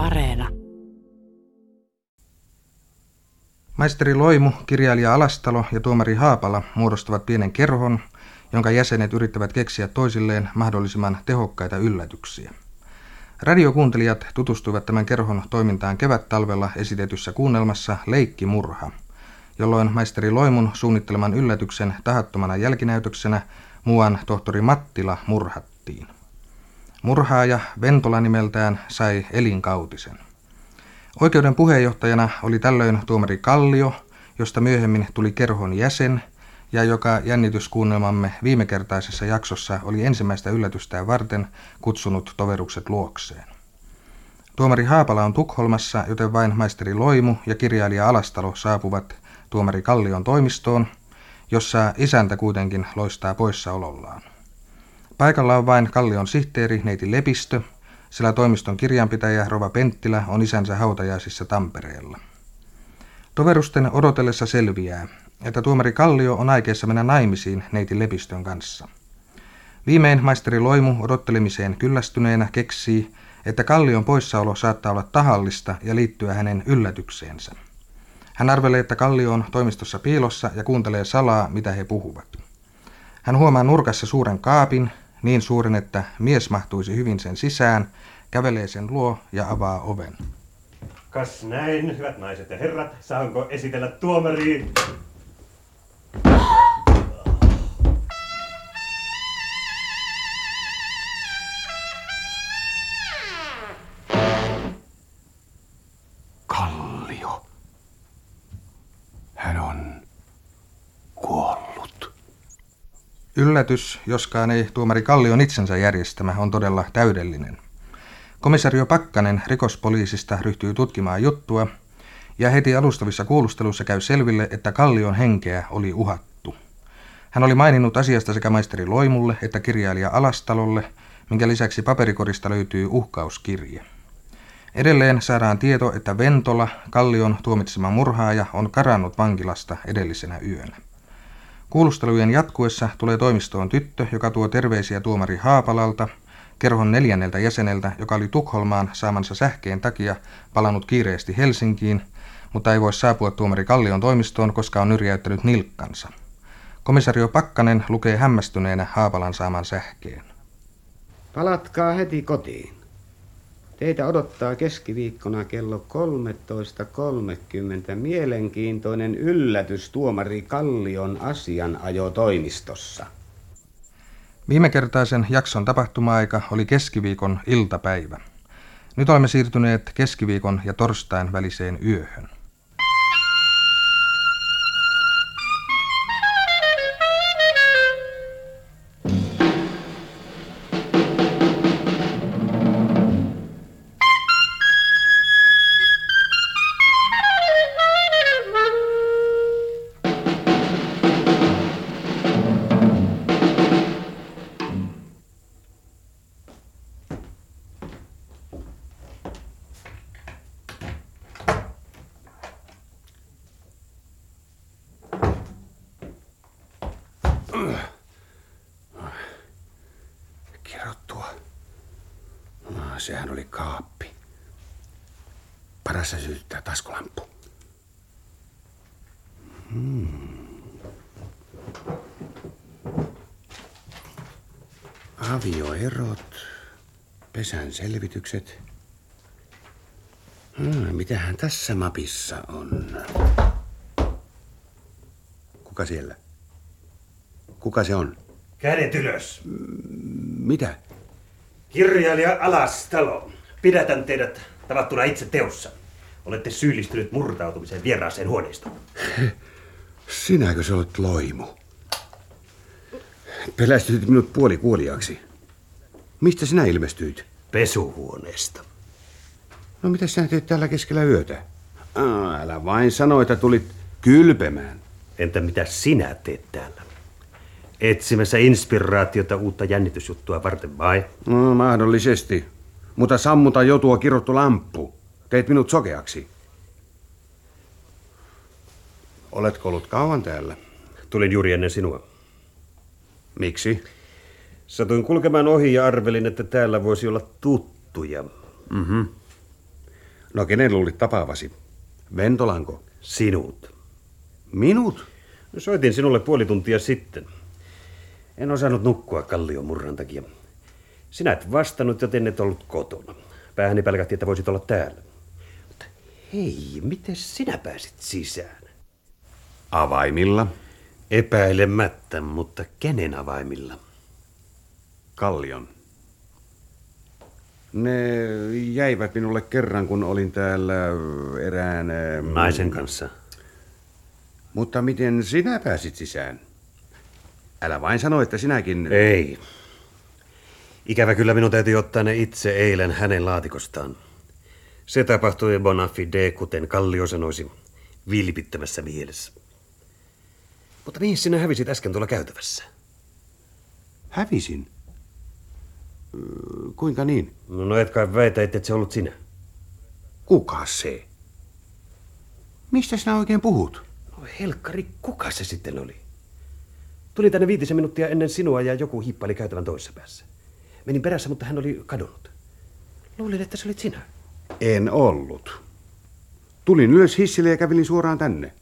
Areena. Maisteri Loimu, kirjailija Alastalo ja tuomari Haapala muodostavat pienen kerhon, jonka jäsenet yrittävät keksiä toisilleen mahdollisimman tehokkaita yllätyksiä. Radiokuuntelijat tutustuivat tämän kerhon toimintaan kevät-talvella esitetyssä kuunnelmassa Leikkimurha, jolloin maisteri Loimun suunnitteleman yllätyksen tahattomana jälkinäytöksenä muuan tohtori Mattila murhattiin. Murhaaja Ventola nimeltään sai elinkautisen. Oikeuden puheenjohtajana oli tällöin tuomari Kallio, josta myöhemmin tuli kerhon jäsen ja joka jännityskuunnelmamme viimekertaisessa jaksossa oli ensimmäistä yllätystään varten kutsunut toverukset luokseen. Tuomari Haapala on Tukholmassa, joten vain maisteri Loimu ja kirjailija Alastalo saapuvat tuomari Kallion toimistoon, jossa isäntä kuitenkin loistaa poissaolollaan. Paikalla on vain Kallion sihteeri neiti Lepistö, sillä toimiston kirjanpitäjä Rova Penttilä on isänsä hautajaisissa Tampereella. Toverusten odotellessa selviää, että tuomari Kallio on aikeessa mennä naimisiin neiti Lepistön kanssa. Viimein maisteri Loimu odottelemiseen kyllästyneenä keksii, että Kallion poissaolo saattaa olla tahallista ja liittyä hänen yllätykseensä. Hän arvelee, että Kallio on toimistossa piilossa ja kuuntelee salaa, mitä he puhuvat. Hän huomaa nurkassa suuren kaapin, niin suuren, että mies mahtuisi hyvin sen sisään, kävelee sen luo ja avaa oven. Kas näin, hyvät naiset ja herrat, saanko esitellä tuomariin? Kallio. Hän on kuollut. Yllätys, joskaan ei tuomari Kallion itsensä järjestämä, on todella täydellinen. Komisario Pakkanen rikospoliisista ryhtyy tutkimaan juttua, ja heti alustavissa kuulusteluissa käy selville, että Kallion henkeä oli uhattu. Hän oli maininnut asiasta sekä maisteri Loimulle että kirjailija Alastalolle, minkä lisäksi paperikorista löytyy uhkauskirje. Edelleen saadaan tieto, että Ventola, Kallion tuomitsema murhaaja, on karannut vankilasta edellisenä yönä. Kuulustelujen jatkuessa tulee toimistoon tyttö, joka tuo terveisiä tuomari Haapalalta, kerhon neljänneltä jäseneltä, joka oli Tukholmaan saamansa sähkeen takia palannut kiireesti Helsinkiin, mutta ei voi saapua tuomari Kallion toimistoon, koska on nyrjäyttänyt nilkkansa. Komisario Pakkanen lukee hämmästyneenä Haapalan saaman sähkeen. Palatkaa heti kotiin. Teitä odottaa keskiviikkona kello 13.30 mielenkiintoinen yllätys tuomari Kallion asianajotoimistossa. Viimekertaisen jakson tapahtuma-aika oli keskiviikon iltapäivä. Nyt olemme siirtyneet keskiviikon ja torstain väliseen yöhön. Kirottua. No, sehän oli kaappi. Paras sytyttää taskulamppu. Hmm. Avioerot, pesän selvitykset. Hmm, mitähän tässä mapissa on? Kuka siellä? Kuka se on? Kädet ylös. Mitä? Kirjailija Alastalo. Pidätän teidät tavattuna itse teossa. Olette syyllistynyt murtautumiseen vieraaseen huoneistoon. Sinäkö se olet loimu? Pelästytit minut puolikuoliaaksi. Mistä sinä ilmestyit? Pesuhuoneesta. No mitä sinä teet täällä keskellä yötä? Aa, älä vain sano, että tulit kylpemään. Entä mitä sinä teet täällä? Etsimässä inspiraatiota uutta jännitysjuttua varten vai? No, mahdollisesti. Mutta sammuta jo tuo kirottu lamppu. Teit minut sokeaksi. Oletko ollut kauan täällä? Tulin juuri ennen sinua. Miksi? Satuin kulkemaan ohi ja arvelin, että täällä voisi olla tuttuja. Mhm. No kenen luulit tapaavasi? Ventolanko? Sinut. Minut? No, soitin sinulle puoli tuntia sitten. En osannut nukkua kallion murran takia. Sinä et vastannut, joten et ollut kotona. Päähäni pelkätti, että voisit olla täällä. Mutta hei, miten sinä pääsit sisään? Avaimilla. Epäilemättä, mutta kenen avaimilla? Kallion. Ne jäivät minulle kerran, kun olin täällä erään... Naisen kanssa. Mutta miten sinä pääsit sisään? Älä vain sano, että sinäkin... Ei. Ikävä kyllä minun täytyy ottaa ne itse eilen hänen laatikostaan. Se tapahtui bona fide, kuten Kallio sanoisi, vilpittömässä mielessä. Mutta mihin sinä hävisit äsken tuolla käytävässä? Hävisin. Kuinka niin? No et kai väitä, että se ollut sinä. Kuka se? Mistä sinä oikein puhut? No helkkari, kuka se sitten oli? Tuli tänne viitisen minuuttia ennen sinua ja joku hiippaili käytävän toisessa päässä. Menin perässä, mutta hän oli kadonnut. Luulin, että se olit sinä. En ollut. Tulin ylös hissille ja kävelin suoraan tänne.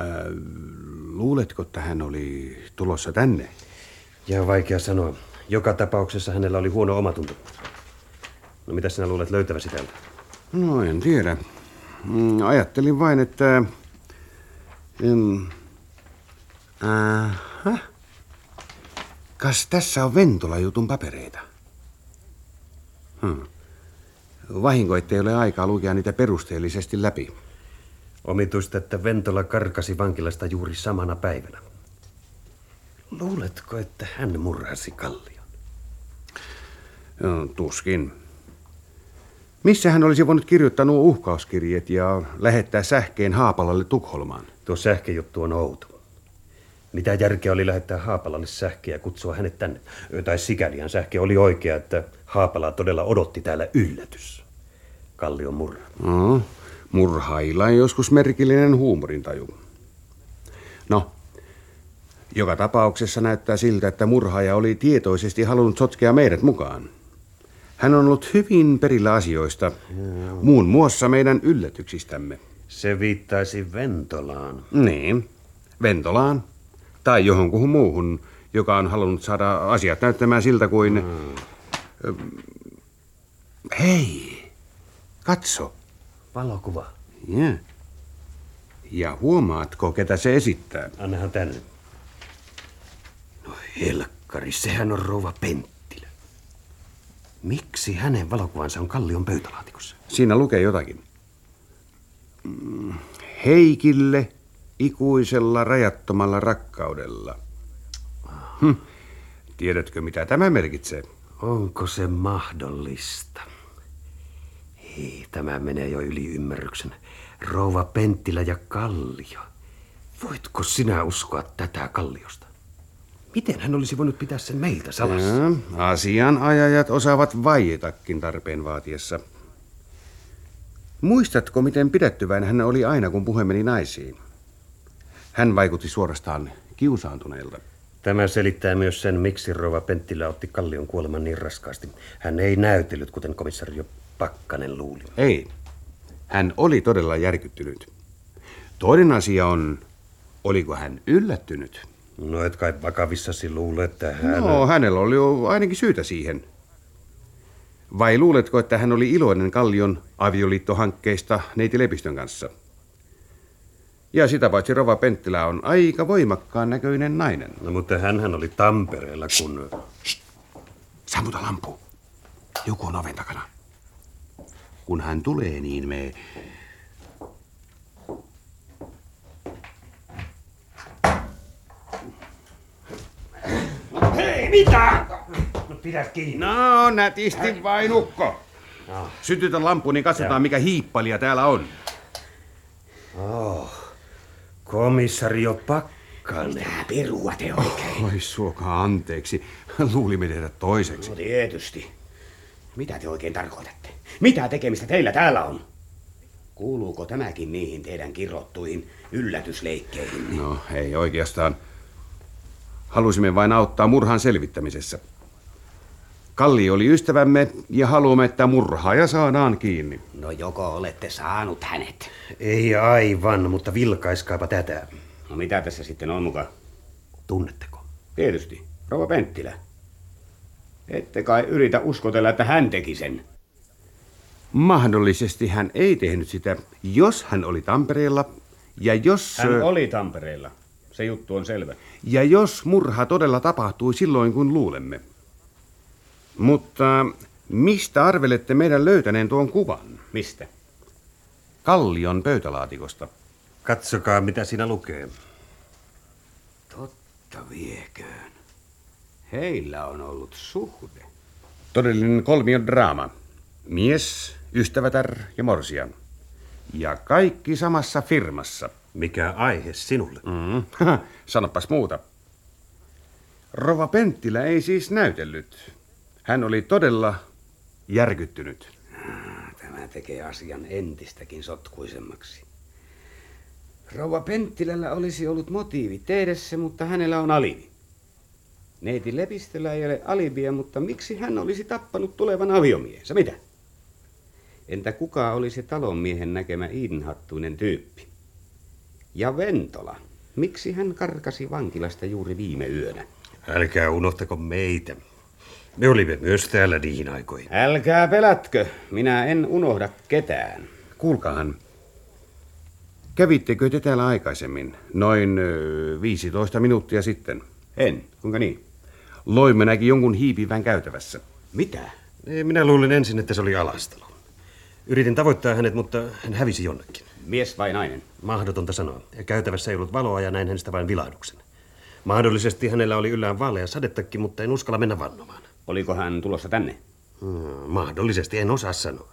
Äh, luuletko, että hän oli tulossa tänne? Ja vaikea sanoa. Joka tapauksessa hänellä oli huono omatunto. No mitä sinä luulet löytäväsi täältä? No en tiedä. Mm, Ajattelin vain, että... Mm, aha. Kas tässä on Ventola-jutun papereita? Hmm. Vahinko, ettei ole aikaa lukea niitä perusteellisesti läpi. Omituista, että Ventola karkasi vankilasta juuri samana päivänä. Luuletko, että hän murhasi Kallion? No, tuskin. Missä hän olisi voinut kirjoittaa nuo uhkauskirjeet ja lähettää sähkeen Haapalalle Tukholmaan? Tuo sähköjuttu on outo. Mitä järkeä oli lähettää Haapalalle sähkeä ja kutsua hänet tänne? Tai sikälihän sähke oli oikea, että Haapala todella odotti täällä yllätys. Kallion murha. No, murhailla on joskus merkillinen huumorintaju. No, joka tapauksessa näyttää siltä, että murhaaja oli tietoisesti halunnut sotkea meidät mukaan. Hän on ollut hyvin perillä asioista, muun muassa meidän yllätyksistämme. Se viittaisi Ventolaan. Niin, Ventolaan tai johonkuhun muuhun, joka on halunnut saada asiat näyttämään siltä kuin... Ö, Hei, katso. Valokuva. Ja. ja huomaatko, ketä se esittää? Annahan tänne. No helkkari, sehän on rouva Penttilä. Miksi hänen valokuvansa on Kallion pöytälaatikossa? Siinä lukee jotakin. Mm, Heikille ikuisella rajattomalla rakkaudella. Hm. Tiedätkö, mitä tämä merkitsee? Onko se mahdollista? Ei, tämä menee jo yli ymmärryksen. Rouva Penttilä ja Kallio. Voitko sinä uskoa tätä Kalliosta? Miten hän olisi voinut pitää sen meiltä salassa? Ja, asianajajat osaavat vaietakin tarpeen vaatiessa. Muistatko, miten pidättyväinen hän oli aina, kun puhe meni naisiin? Hän vaikutti suorastaan kiusaantuneelta. Tämä selittää myös sen, miksi rouva Penttilä otti Kallion kuoleman niin raskaasti. Hän ei näytellyt, kuten komissario Pakkanen luuli. Ei. Hän oli todella järkyttynyt. Toinen asia on, oliko hän yllättynyt? No et kai vakavissasi luule, että hän... No, hänellä oli jo ainakin syytä siihen. Vai luuletko, että hän oli iloinen Kallion avioliittohankkeista neiti Lepistön kanssa? Ja sitä paitsi Rova Penttilä on aika voimakkaan näköinen nainen. No mutta hän oli Tampereella, kun... Sammuta lampu. Joku on oven takana. Kun hän tulee, niin me... Hei, mitä? No pidä kiinni. No, nätisti vain ukko. No. Sytytä lampu, niin katsotaan, mikä hiippalija täällä on. Oh, komissario Pakkanen. Perua te oikein. Oi, suokaa anteeksi. Luulimme tehdä toiseksi. No tietysti. Mitä te oikein tarkoitatte? Mitä tekemistä teillä täällä on? Kuuluuko tämäkin niihin teidän kirottuihin yllätysleikkeihin? No, ei oikeastaan. Halusimme vain auttaa murhan selvittämisessä. Kalli oli ystävämme ja haluamme, että murhaaja saadaan kiinni. No joko olette saanut hänet? Ei aivan, mutta vilkaiskaapa tätä. No mitä tässä sitten on mukaan? Tunnetteko? Tietysti. Rouva Penttilä. Ette kai yritä uskotella, että hän teki sen. Mahdollisesti hän ei tehnyt sitä, jos hän oli Tampereella ja jos... Hän oli Tampereella. Se juttu on selvä. Ja jos murha todella tapahtui silloin, kun luulemme. Mutta mistä arvelette meidän löytäneen tuon kuvan? Mistä? Kallion pöytälaatikosta. Katsokaa, mitä siinä lukee. Totta vieköön. Heillä on ollut suhde. Todellinen kolmion draama. Mies, ystävätär ja morsian. Ja kaikki samassa firmassa. Mikä aihe sinulle? Mm. Sanopas muuta. Rova Penttilä ei siis näytellyt. Hän oli todella järkyttynyt. Tämä tekee asian entistäkin sotkuisemmaksi. Rouva Penttilällä olisi ollut motiivi tehdä se, mutta hänellä on alibi. Neiti Lepistöllä ei ole alibia, mutta miksi hän olisi tappanut tulevan aviomiehensä? Mitä? Entä kuka oli se talonmiehen näkemä inhattuinen tyyppi? Ja Ventola. Miksi hän karkasi vankilasta juuri viime yönä? Älkää unohtako meitä. Me olimme myös täällä niihin aikoihin. Älkää pelätkö, minä en unohda ketään. Kuulkaahan, kävittekö te täällä aikaisemmin? Noin ö, 15 minuuttia sitten. En, kuinka niin? Loimme näki jonkun hiipivän käytävässä. Mitä? Ei, Minä luulin ensin, että se oli Alastalo. Yritin tavoittaa hänet, mutta hän hävisi jonnekin. Mies vai nainen? Mahdotonta sanoa. Käytävässä ei ollut valoa ja näin hänestä vain vilahduksen. Mahdollisesti hänellä oli yllään vaalea sadetakki, mutta en uskalla mennä vannomaan. Oliko hän tulossa tänne? Hmm, mahdollisesti, en osaa sanoa.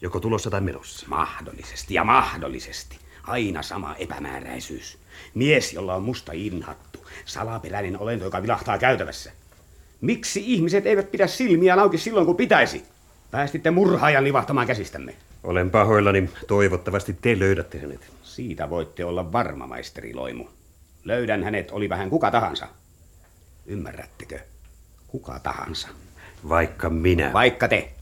Joko tulossa tai menossa. Mahdollisesti ja mahdollisesti. Aina sama epämääräisyys. Mies, jolla on musta inhattu. Salaperäinen olento, joka vilahtaa käytävässä. Miksi ihmiset eivät pidä silmiä auki silloin, kun pitäisi? Päästitte murhaajan livahtamaan käsistämme. Olen pahoillani. Toivottavasti te löydätte hänet. Siitä voitte olla varma, maisteri Loimu. Löydän hänet, oli vähän kuka tahansa. Ymmärrättekö? Kuka tahansa. Vaikka minä. Vaikka te.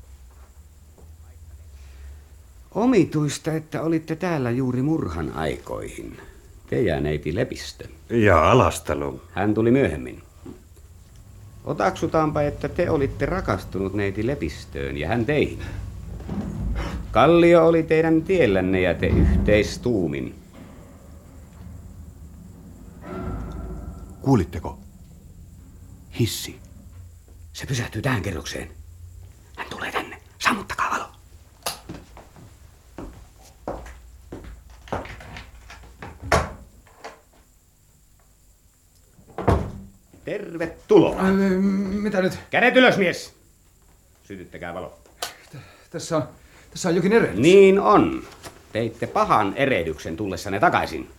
Omituista, että olitte täällä juuri murhan aikoihin. Te ja neiti Lepistö. Ja Alastalo. Hän tuli myöhemmin. Otaksutaanpa, että te olitte rakastunut neiti Lepistöön ja hän teihin. Kallio oli teidän tiellänne ja te yhteistuumin. Kuulitteko? Hissi. Se pysähtyy tähän kerrokseen. Hän tulee tänne. Sammuttakaa valo. Tervetuloa. Ai, Mitä nyt? Kädet ylös, mies. Sytyttäkää valo. Tässä on, tässä on jokin erehdys. Niin on. Teitte pahan erehdyksen tullessanne takaisin.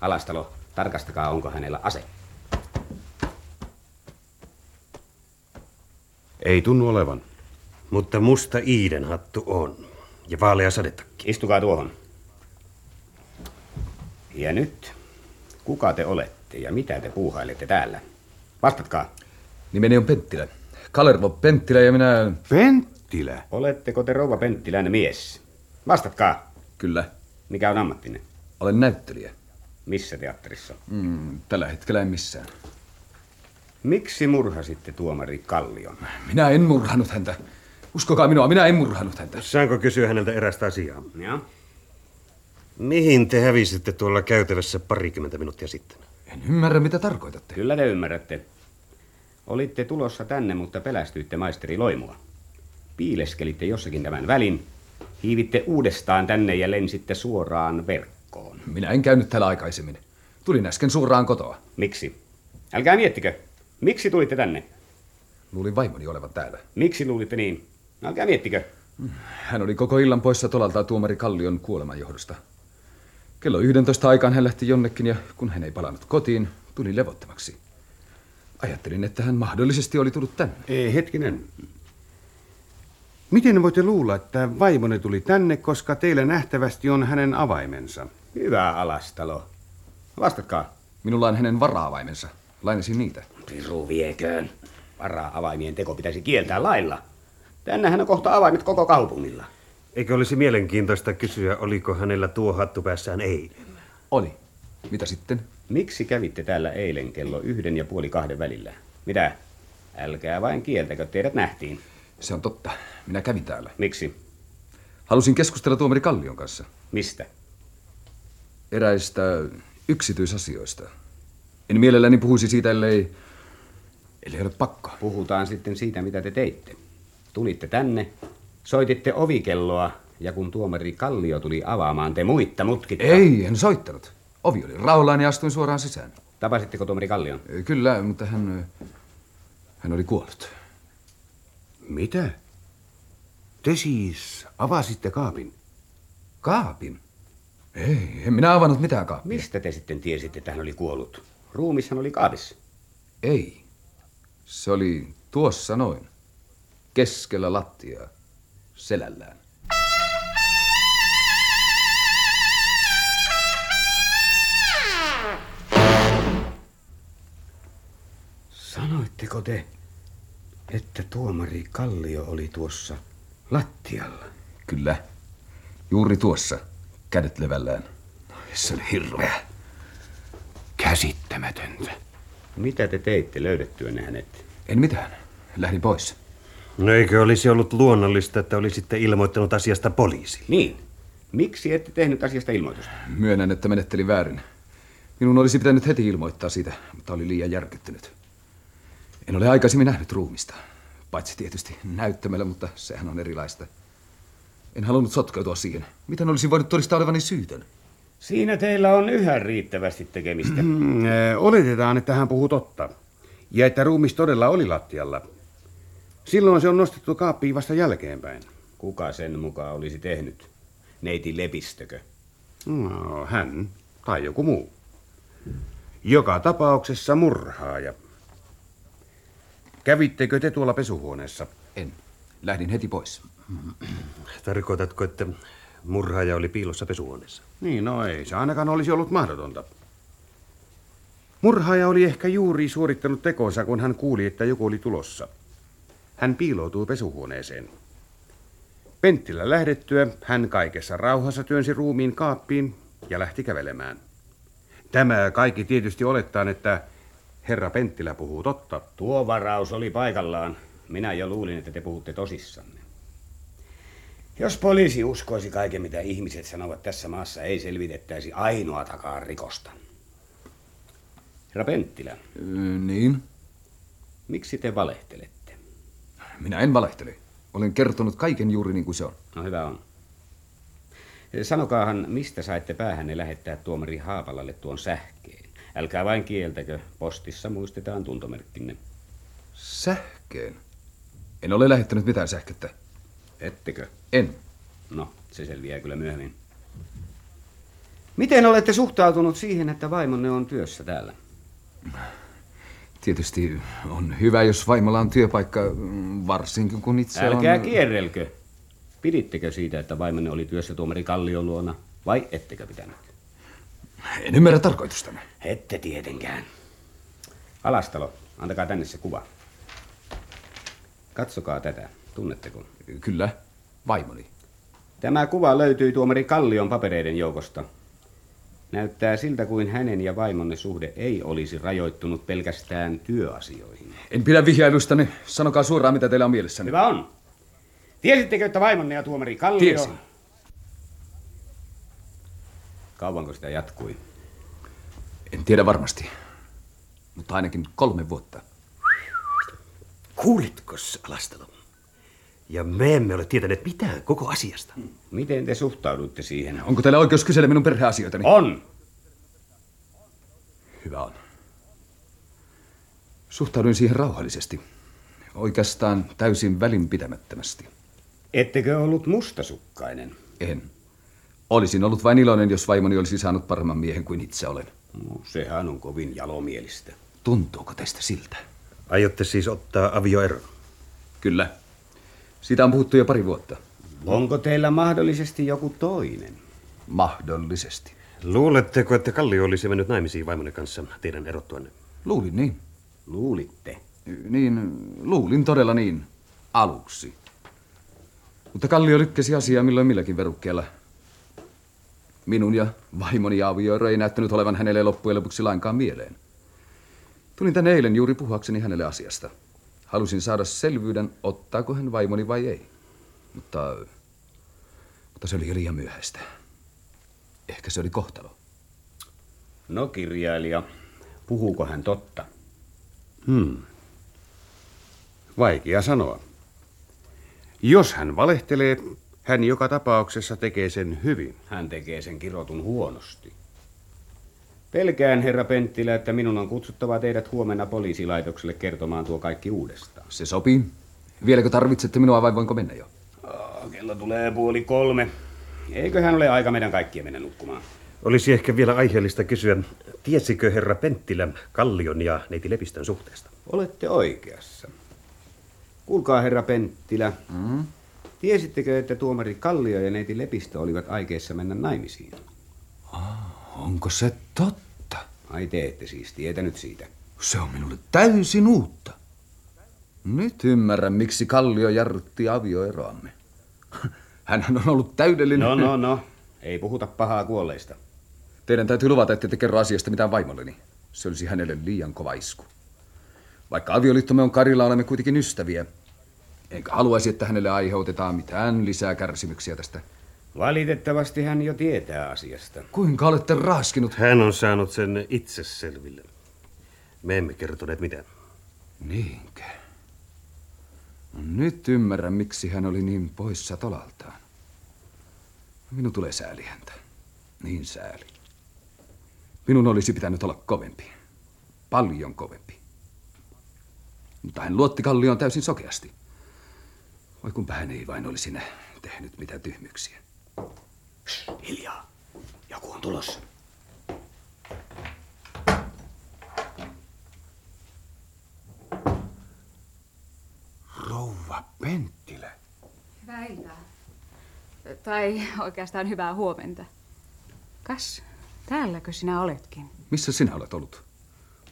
Alastalo, tarkastakaa, onko hänellä ase. Ei tunnu olevan. Mutta musta Iiden hattu on. Ja vaalea sadetakki. Istukaa tuohon. Ja nyt, kuka te olette ja mitä te puuhailette täällä? Vastatkaa. Nimeni on Penttilä. Kalervo Penttilä ja minä... Penttilä. Oletteko te rouva Penttilän mies? Vastatkaa. Kyllä, Mikä on ammattinne? olen näyttelijä. Missä teatterissa? Mm, tällä hetkellä en missään. Miksi murhasitte tuomari Kallion? Minä en murhannut häntä. Uskokaa minua, minä en murhannut häntä. Saanko kysyä häneltä erästä asiaa? Ja? Mihin te hävisitte tuolla käytävässä parikymmentä minuuttia sitten? En ymmärrä, mitä tarkoitatte. Kyllä te ymmärrätte. Olitte tulossa tänne, mutta pelästyitte maisteri Loimua. Piileskelitte jossakin tämän välin, hiivitte uudestaan tänne ja lensitte suoraan verkkoon. Minä en käynyt täällä aikaisemmin. Tulin äsken suoraan kotoa. Miksi? Älkää miettikö. Miksi tulitte tänne? Luulin vaimoni olevan täällä. Miksi luulitte niin? Älkää miettikö. Hän oli koko illan poissa tolalta tuomari Kallion kuoleman johdosta. Kello 11 aikaan hän lähti jonnekin ja kun hän ei palannut kotiin, tuli levottomaksi. Ajattelin, että hän mahdollisesti oli tullut tänne. Ei, hetkinen. Miten voitte luulla, että vaimoni tuli tänne, koska teillä nähtävästi on hänen avaimensa? Hyvä alastalo. Vastatkaa. Minulla on hänen varaavaimensa. Lainasin niitä. Piru vieköön. Vara-avaimien teko pitäisi kieltää lailla. Tännehän on kohta avaimet koko kaupungilla. Eikö olisi mielenkiintoista kysyä, oliko hänellä tuo hattu päässään eilen? Oli. Mitä sitten? Miksi kävitte täällä eilen kello yhden ja puoli kahden välillä? Mitä? Älkää vain kieltäkö, teidät nähtiin. Se on totta. Minä kävin täällä. Miksi? Halusin keskustella tuomari Kallion kanssa. Mistä? Eräistä yksityisasioista. En mielelläni puhuisi siitä, ellei, ellei ole pakko. Puhutaan sitten siitä, mitä te teitte. Tulitte tänne, soititte ovikelloa, ja kun tuomari Kallio tuli avaamaan, te muitta mutkitta. Ei, en soittanut. Ovi oli raollaan ja astuin suoraan sisään. Tapasitteko tuomari Kallion? Kyllä, mutta hän, hän oli kuollut. Mitä? Te siis avasitte kaapin? Kaapin? Ei, en minä avannut mitään kaappia. Mistä te sitten tiesitte, että hän oli kuollut? Ruumishan oli kaapissa. Ei. Se oli tuossa noin. Keskellä lattiaa. Selällään. Sanoitteko te, että tuomari Kallio oli tuossa lattialla? Kyllä. Juuri tuossa. Kädet levällään. Se oli hirveä. Käsittämätöntä. Mitä te teitte löydettyänne hänet? En mitään. Lähdin pois. No eikö olisi ollut luonnollista, että olisitte ilmoittanut asiasta poliisille? Niin. Miksi ette tehnyt asiasta ilmoitusta? Myönnän, että menettelin väärin. Minun olisi pitänyt heti ilmoittaa siitä, mutta oli liian järkyttynyt. En ole aikaisemmin nähnyt ruumista. Paitsi tietysti näyttämällä, mutta sehän on erilaista. En halunnut sotkeutua siihen. Miten olisin voinut todistaa olevani syytön? Siinä teillä on yhä riittävästi tekemistä. Mm, äh, oletetaan, että hän puhuu totta. Ja että ruumis todella oli lattialla. Silloin se on nostettu kaappiin vasta jälkeenpäin. Kuka sen mukaan olisi tehnyt? Neiti Lepistökö? No, hän tai joku muu. Joka tapauksessa murhaaja. Kävittekö te tuolla pesuhuoneessa? En. Lähdin heti pois. Tarkoitatko, että murhaaja oli piilossa pesuhuoneessa? Niin, no ei se ainakaan olisi ollut mahdotonta. Murhaaja oli ehkä juuri suorittanut tekonsa, kun hän kuuli, että joku oli tulossa. Hän piiloutui pesuhuoneeseen. Penttilä lähdettyä hän kaikessa rauhassa työnsi ruumiin kaappiin ja lähti kävelemään. Tämä kaikki tietysti olettaen, että herra Penttilä puhuu totta. Tuo varaus oli paikallaan. Minä jo luulin, että te puhutte tosissanne. Jos poliisi uskoisi kaiken, mitä ihmiset sanovat tässä maassa, ei selvitettäisi ainoatakaan rikosta. Herra Penttilä, Ö, niin? miksi te valehtelette? Minä en valehtele. Olen kertonut kaiken juuri niin kuin se on. No hyvä on. Sanokaahan, mistä saitte päähänne lähettää tuomari Haapalalle tuon sähkeen? Älkää vain kieltäkö, postissa muistetaan tuntomerkkinne. Sähkeen? En ole lähettänyt mitään sähköttä. Ettekö? En. No, se selviää kyllä myöhemmin. Miten olette suhtautunut siihen, että vaimonne on työssä täällä? Tietysti on hyvä, jos vaimolla on työpaikka, varsinkin kun itse Älkää on... kierrelkö. Pidittekö siitä, että vaimonne oli työssä tuomari Kallion luona, vai ettekö pitänyt? En ymmärrä tarkoitustanne. Ette tietenkään. Alastalo, antakaa tänne se kuva. Katsokaa tätä. Tunnetteko? Kyllä, vaimoni. Tämä kuva löytyi tuomari Kallion papereiden joukosta. Näyttää siltä kuin hänen ja vaimonne suhde ei olisi rajoittunut pelkästään työasioihin. En pidä vihjailustanne. Sanokaa suoraan, mitä teillä on mielessänne. Hyvä on. Tiesittekö, että vaimonne ja tuomari Kallio... Tiesin. Kauanko sitä jatkui? En tiedä varmasti. Mutta ainakin kolme vuotta. Kuulitko, Alastalo? Ja me emme ole tietäneet mitään koko asiasta. Miten te suhtaudutte siihen? Onko teillä oikeus kysellä minun perheasioitani? On! Hyvä on. Suhtauduin siihen rauhallisesti. Oikeastaan täysin välinpitämättömästi. Ettekö ollut mustasukkainen? En. Olisin ollut vain iloinen, jos vaimoni olisi saanut paremman miehen kuin itse olen. No, sehän on kovin jalomielistä. Tuntuuko teistä siltä? Aiotte siis ottaa avioeron? Kyllä. Siitä on puhuttu jo pari vuotta. Onko teillä mahdollisesti joku toinen? Mahdollisesti. Luuletteko, että Kallio olisi mennyt naimisiin vaimonne kanssa teidän erottuanne? Luulin niin. Luulitte. Niin, luulin todella niin. Aluksi. Mutta Kallio lykkäsi asiaa milloin milläkin verukkeella. Minun ja vaimoni avioero ei näyttänyt olevan hänelle loppujen lopuksi lainkaan mieleen. Tulin tänne eilen juuri puhuakseni hänelle asiasta. Halusin saada selvyyden, ottaako hän vaimoni vai ei. Mutta, mutta se oli liian myöhäistä. Ehkä se oli kohtalo. No kirjailija, puhuuko hän totta? Hmm. Vaikea sanoa. Jos hän valehtelee, hän joka tapauksessa tekee sen hyvin. Hän tekee sen kirotun huonosti. Pelkään, herra Penttilä, että minun on kutsuttava teidät huomenna poliisilaitokselle kertomaan tuo kaikki uudestaan. Se sopii. Vieläkö tarvitsette minua vai voinko mennä jo? Oh, kello tulee puoli kolme. Eiköhän ole aika meidän kaikkien mennä nukkumaan. Olisi ehkä vielä aiheellista kysyä, tiesikö herra Penttilä Kallion ja neiti Lepistön suhteesta? Olette oikeassa. Kuulkaa, herra Penttilä. Mm? Tiesittekö, että tuomari Kallio ja neiti Lepistö olivat aikeissa mennä naimisiin? Onko se totta? Ai te ette siis tietänyt siitä. Se on minulle täysin uutta. Nyt ymmärrän, miksi Kallio jarrutti avioeroamme. Hänhän on ollut täydellinen... No, no, no. Ei puhuta pahaa kuolleista. Teidän täytyy luvata, että te kerro asiasta mitään vaimolleni. Se olisi hänelle liian kova isku. Vaikka avioliittomme on Karilla, olemme kuitenkin ystäviä. Enkä haluaisi, että hänelle aiheutetaan mitään lisää kärsimyksiä tästä. Valitettavasti hän jo tietää asiasta. Kuinka olette raaskinut? Hän on saanut sen itse selville. Me emme kertoneet mitään. Niinkö? No nyt ymmärrän, miksi hän oli niin poissa tolaltaan. Minun tulee sääli häntä. Niin sääli. Minun olisi pitänyt olla kovempi. Paljon kovempi. Mutta hän luotti Kallioon täysin sokeasti. Voi kun hän ei vain olisi nä- tehnyt mitä tyhmyksiä. Hiljaa. Joku on tulossa. Rouva Penttilä. Hyvää iltaa. Tai oikeastaan hyvää huomenta. Kas, täälläkö sinä oletkin? Missä sinä olet ollut?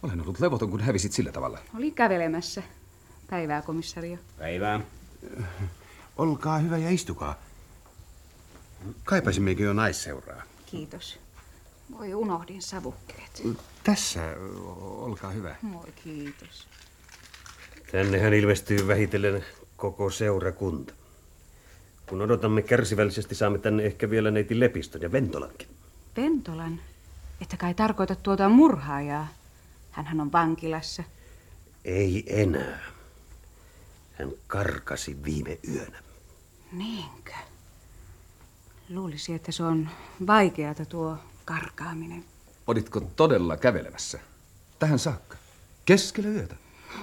Olen ollut levoton, kun hävisit sillä tavalla. Olin kävelemässä. Päivää, komissario. Päivää. Olkaa hyvä ja istukaa. Kaipasimmeko jo naisseuraa? Kiitos. Voi unohdin savukkeet. Tässä, olkaa hyvä. Moi, kiitos. Tännehän ilmestyy vähitellen koko seurakunta. Kun odotamme kärsivällisesti, saamme tänne ehkä vielä neiti Lepistön ja Ventolankin. Pentolan? Että kai tarkoita tuota murhaajaa. Hänhän on vankilassa. Ei enää. Hän karkasi viime yönä. Niinkö? Luulisi, että se on vaikeata tuo karkaaminen. Olitko todella kävelemässä? Tähän saakka? Keskellä yötä?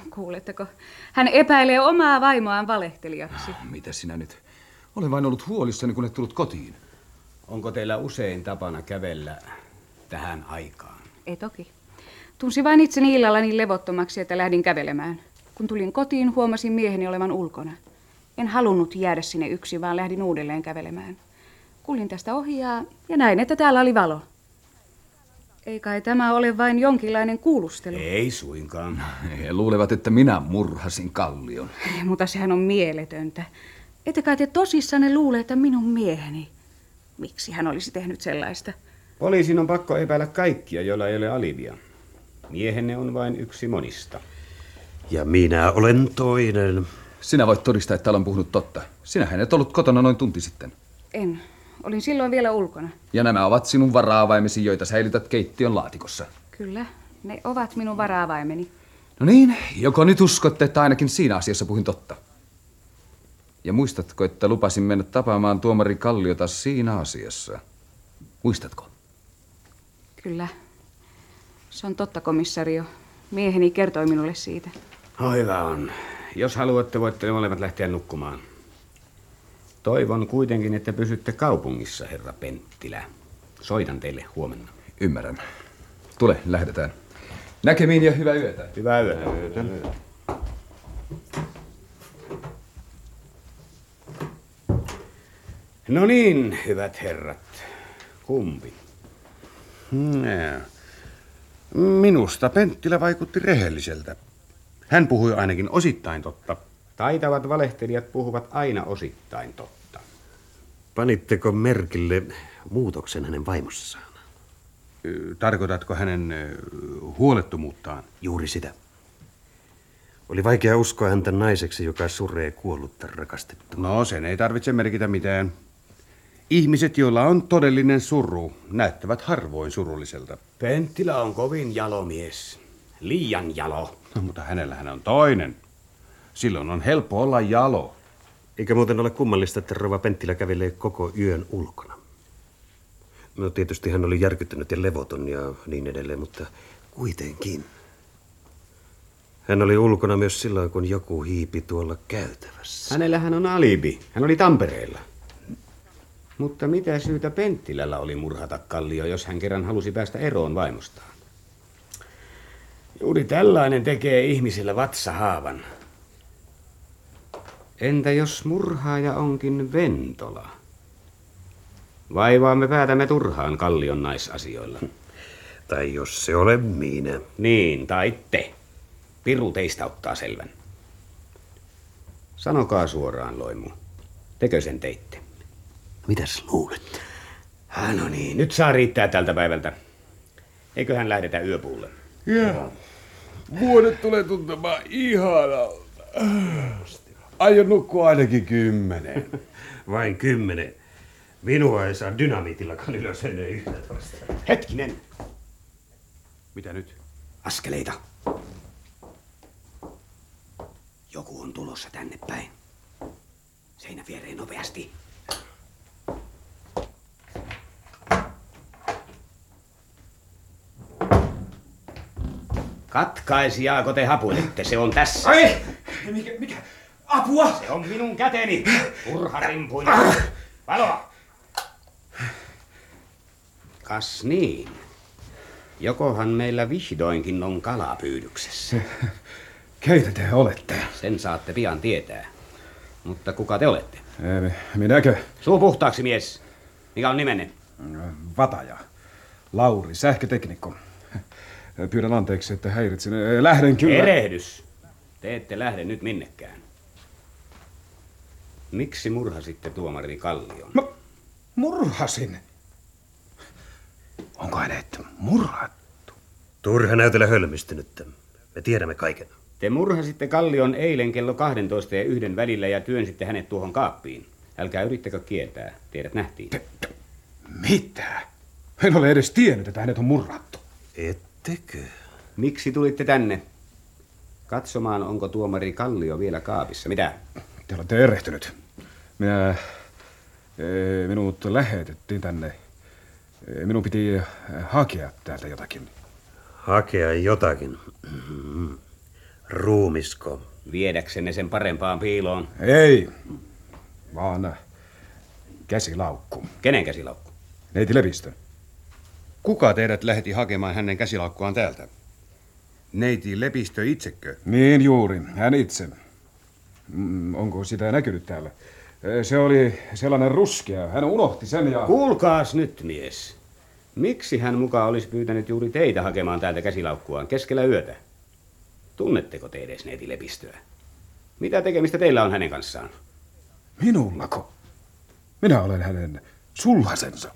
Kuuletteko? Hän epäilee omaa vaimoaan valehtelijaksi. Mitä sinä nyt? Olen vain ollut huolissani, kun et tullut kotiin. Onko teillä usein tapana kävellä tähän aikaan? Ei toki. Tunsin vain itseni illalla niin levottomaksi, että lähdin kävelemään. Kun tulin kotiin, huomasin mieheni olevan ulkona. En halunnut jäädä sinne yksin, vaan lähdin uudelleen kävelemään. Kuljin tästä ohi ja, ja näin, että täällä oli valo. Ei kai tämä ole vain jonkinlainen kuulustelu. Ei suinkaan. He luulevat, että minä murhasin Kallion. Ei, mutta sehän on mieletöntä. Ette kai te tosissanne luule, että minun mieheni. Miksi hän olisi tehnyt sellaista? Poliisin on pakko epäillä kaikkia, joilla ei ole alivia. Miehenne on vain yksi monista. Ja minä olen toinen. Sinä voit todistaa, että olen puhunut totta. Sinähän et ollut kotona noin tunti sitten. En. Olin silloin vielä ulkona. Ja nämä ovat sinun varaavaimesi, joita säilytät keittiön laatikossa. Kyllä, ne ovat minun varaavaimeni. No niin, joko nyt uskotte, että ainakin siinä asiassa puhuin totta? Ja muistatko, että lupasin mennä tapaamaan tuomari Kalliota siinä asiassa? Muistatko? Kyllä. Se on totta, komissario. Mieheni kertoi minulle siitä. No hyvä on. Jos haluatte, voitte molemmat lähteä nukkumaan. Toivon kuitenkin, että pysytte kaupungissa, herra Penttilä. Soitan teille huomenna. Ymmärrän. Tule, lähdetään. Näkemiin ja hyvää yötä. Hyvää yötä. No niin, hyvät herrat. Kumpi? Nää. Minusta Penttilä vaikutti rehelliseltä. Hän puhui ainakin osittain totta. Taitavat valehtelijat puhuvat aina osittain totta. Panitteko merkille muutoksen hänen vaimossaan? Tarkoitatko hänen huolettomuuttaan? Juuri sitä. Oli vaikea uskoa häntä naiseksi, joka suree kuollutta rakastettua. No, sen ei tarvitse merkitä mitään. Ihmiset, joilla on todellinen suru, näyttävät harvoin surulliselta. Penttilä on kovin jalomies. Liian jalo. No, mutta hänellä hän on toinen. Silloin on helppo olla jalo. Eikä muuten ole kummallista, että Rova Penttilä kävelee koko yön ulkona. No tietysti hän oli järkyttynyt ja levoton ja niin edelleen, mutta kuitenkin. Hän oli ulkona myös silloin, kun joku hiipi tuolla käytävässä. Hänellähän on alibi. Hän oli Tampereella. Mutta mitä syytä Penttilällä oli murhata Kallio, jos hän kerran halusi päästä eroon vaimostaan? Juuri tällainen tekee ihmisillä vatsahaavan. Entä jos murhaaja onkin Ventola? Vaivaamme päätämme turhaan Kallion naisasioilla. Tai jos se ole minä. Niin, tai te. Piru teistä ottaa selvän. Sanokaa suoraan, Loimu. Tekö sen teitte? Mitäs luulet? Ah, no niin, nyt saa riittää tältä päivältä. Eiköhän lähdetä yöpuulle. Joo. Vuodet tulee tuntumaan ihanalta. Aion nukkua ainakin kymmenen. Vain kymmenen. Minua ei saa dynamiitillakaan ylös ennen yhtätoista. Hetkinen, Mitä nyt? askeleita. Joku on tulossa tänne päin. Seinä viereen nopeasti. Katkaisijaako te hapuilette? Se on tässä. Ai! Mikä, mikä? Apua! Se on minun käteni. Turha rimpuin. Valoa! Kas niin. Jokohan meillä vihdoinkin on kalapyydyksessä. Keitä te olette? Sen saatte pian tietää. Mutta kuka te olette? Minäkö? Suu puhtaaksi, mies. Mikä on nimenne? Vataja. Lauri, sähköteknikko. Pyydän anteeksi, että häiritsin. Lähden kyllä. Erehdys. Te ette lähde nyt minnekään. Miksi murhasitte tuomari Kallion? No, murhasin. Onko hänet murhattu? Turha näytellä hölmistynyttä. Me tiedämme kaiken. Te murhasitte Kallion eilen kello 12 ja yhden välillä ja työnsitte hänet tuohon kaappiin. Älkää yrittäkö kieltää. Tiedät nähtiin. Mitä? En ole edes tiennyt, että hänet on murrattu. Ettekö? Miksi tulitte tänne? Katsomaan, onko tuomari Kallio vielä kaapissa. Mitä? Te olette erehtynyt. Minä... eh, Minut lähetettiin tänne. Eh, Minun piti eh, hakea täältä jotakin. Hakea jotakin. Ruumisko. Viedäksenne sen parempaan piiloon. Ei, vaan käsilaukku. Kenen käsilaukku? Neiti Lepistö. Kuka teidät lähetti hakemaan hänen käsilaukkuaan täältä? Neiti Lepistö itsekö? Niin juuri, hän itse. Mm, Onko sitä näkynyt täällä? Eh, Se oli sellainen ruskea. Hän unohti sen ja... Kuulkaas nyt, mies. Miksi hän mukaan olisi pyytänyt juuri teitä hakemaan täältä käsilaukkuaan keskellä yötä? Tunnetteko te edes neiti Lepistöä? Mitä tekemistä teillä on hänen kanssaan? Minullako? Minä olen hänen sulhasensa.